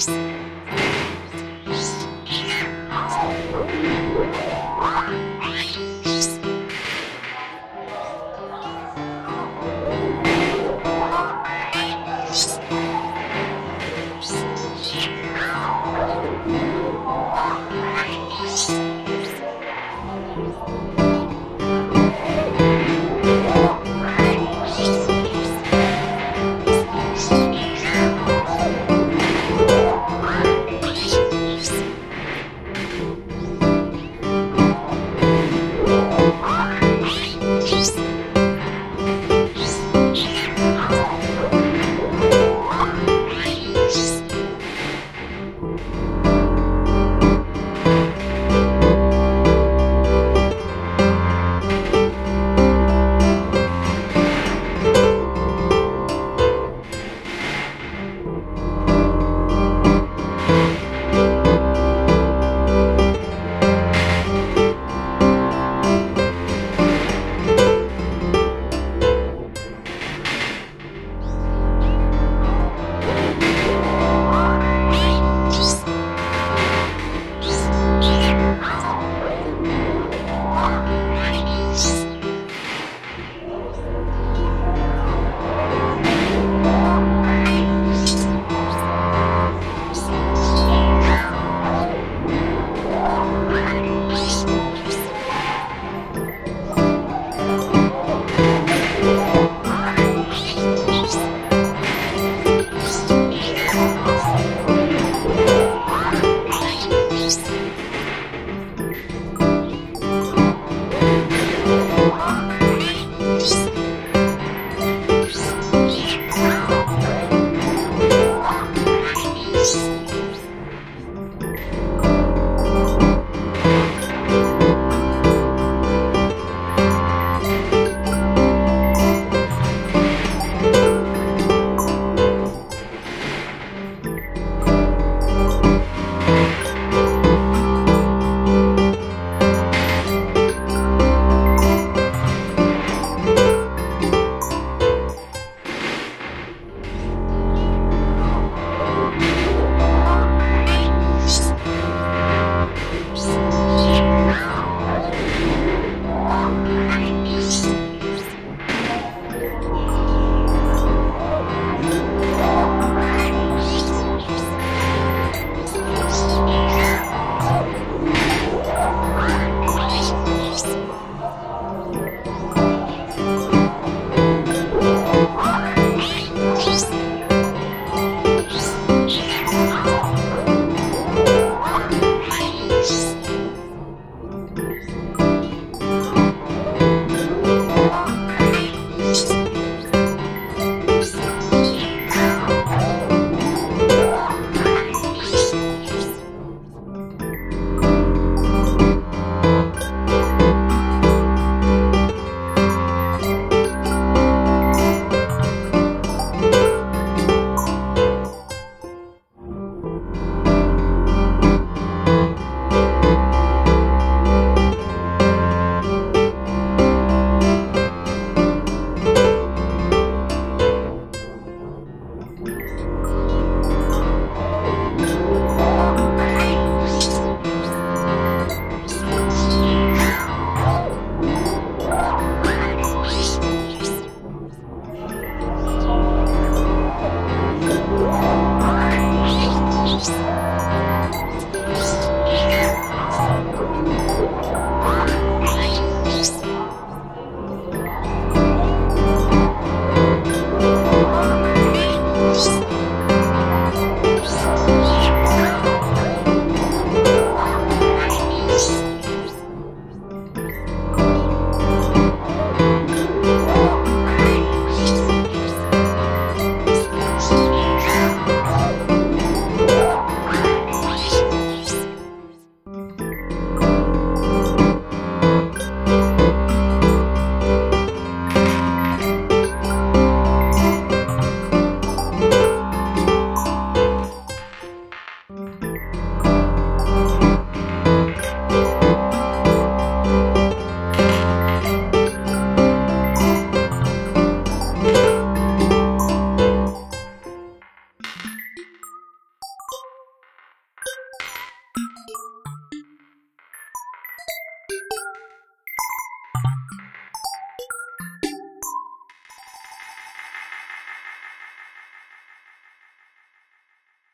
Cheers.